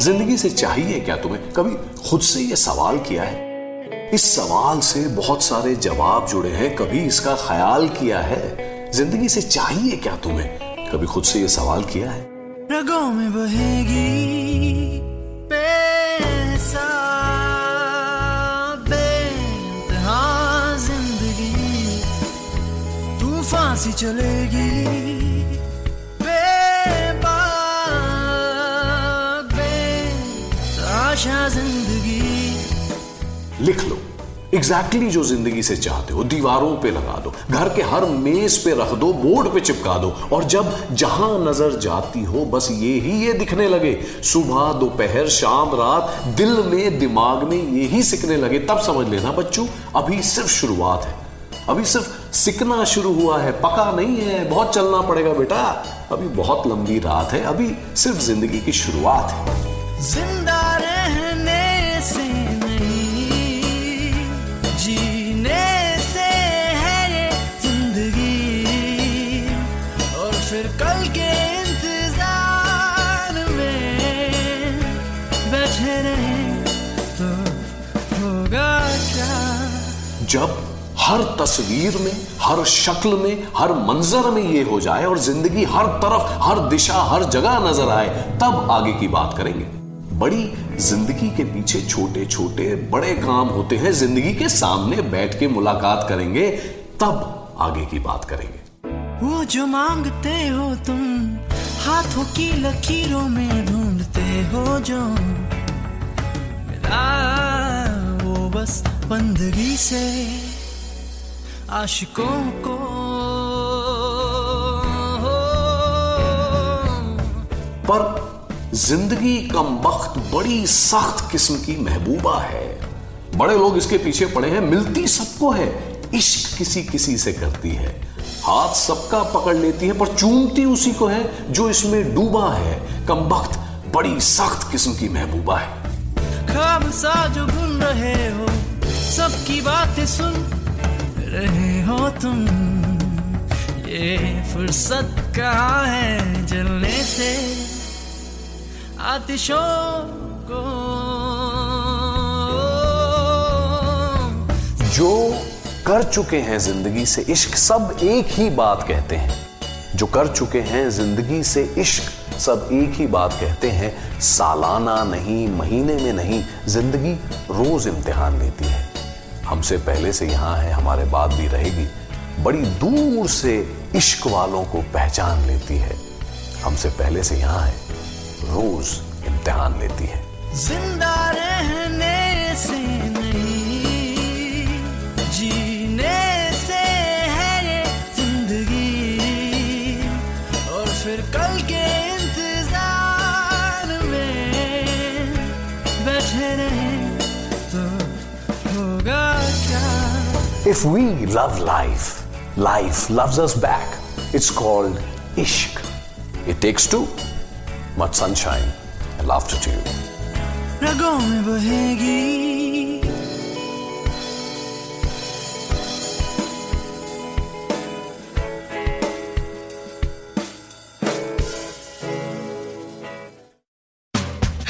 ज़िंदगी से चाहिए क्या तुम्हें? कभी खुद से ये सवाल किया है? इस सवाल से बहुत सारे जवाब जुड़े हैं, कभी इसका ख्याल किया है? ज़िंदगी से चाहिए क्या तुम्हें? कभी खुद से ये सवाल किया है? रगों में बहेगी ज़िंदगी, तूफ़ान सी चलेगी। आशा ज़िंदगी। लिख लो। एग्जैक्टली exactly जो ज़िंदगी से चाहते हो दीवारों पे लगा दो घर के हर मेज पे रख दो बोर्ड पे चिपका दो और जब जहाँ नज़र जाती हो बस ये ही ये दिखने लगे। सुबह दोपहर शाम रात दिल में दिमाग में ये ही सिकने लगे। तब समझ लेना बच्चों अभी सिर्फ़ शुरुआत है। अभी सिर्फ़ सिकना शुरू हुआ है। पका नहीं है बहुत चलना पड़ेगा बेटा। अभी बहुत लंबी रात है अभी सिर्फ़ ज़िंदगी की शुरुआत है। जब हर तस्वीर में, हर शक्ल में, हर मंजर में ये हो जाए और ज़िंदगी हर तरफ़, हर दिशा, हर जगह नज़र आए, तब आगे की बात करेंगे। बड़ी ज़िंदगी के पीछे छोटे छोटे बड़े काम होते हैं। ज़िंदगी के सामने बैठ के मुलाकात करेंगे, तब आगे की बात करेंगे। वो जो मांगते हो तुम, हाथों की लकीरों में ढूंढते हो जो मिला, वो बस बंदगी से आशिकों को। पर ज़िंदगी कम वक्त बड़ी सख्त किस्म की महबूबा है। बड़े लोग इसके पीछे पड़े हैं मिलती सबको है इश्क किसी किसी से करती है। हाथ सबका पकड़ लेती है पर चूमती उसी को है जो इसमें डूबा है। कम वक्त बड़ी सख्त किस्म की महबूबा है। खाब सा जो बुन रहे हो सबकी बातें सुन रहे हो तुम। ये फुर्सत कहाँ है जलने से? आतिशों को। जो कर चुके हैं ज़िंदगी से इश्क, सब एक ही बात कहते हैं। जो कर चुके हैं ज़िंदगी से इश्क, सब एक ही बात कहते हैं। सालाना नहीं, महीने में नहीं, ज़िंदगी रोज इम्तिहान लेती है। हमसे पहले से यहाँ है, हमारे बाद भी रहेगी। बड़ी दूर से इश्क वालों को पहचान लेती है। हमसे पहले से यहाँ है, रोज इम्तिहान लेती है। ज़िंदा रहने से से है ज़िंदगी। और फिर कल के इंतज़ार If we love life, life loves us back. It's called ishq. It takes two. Much sunshine and laughter to you.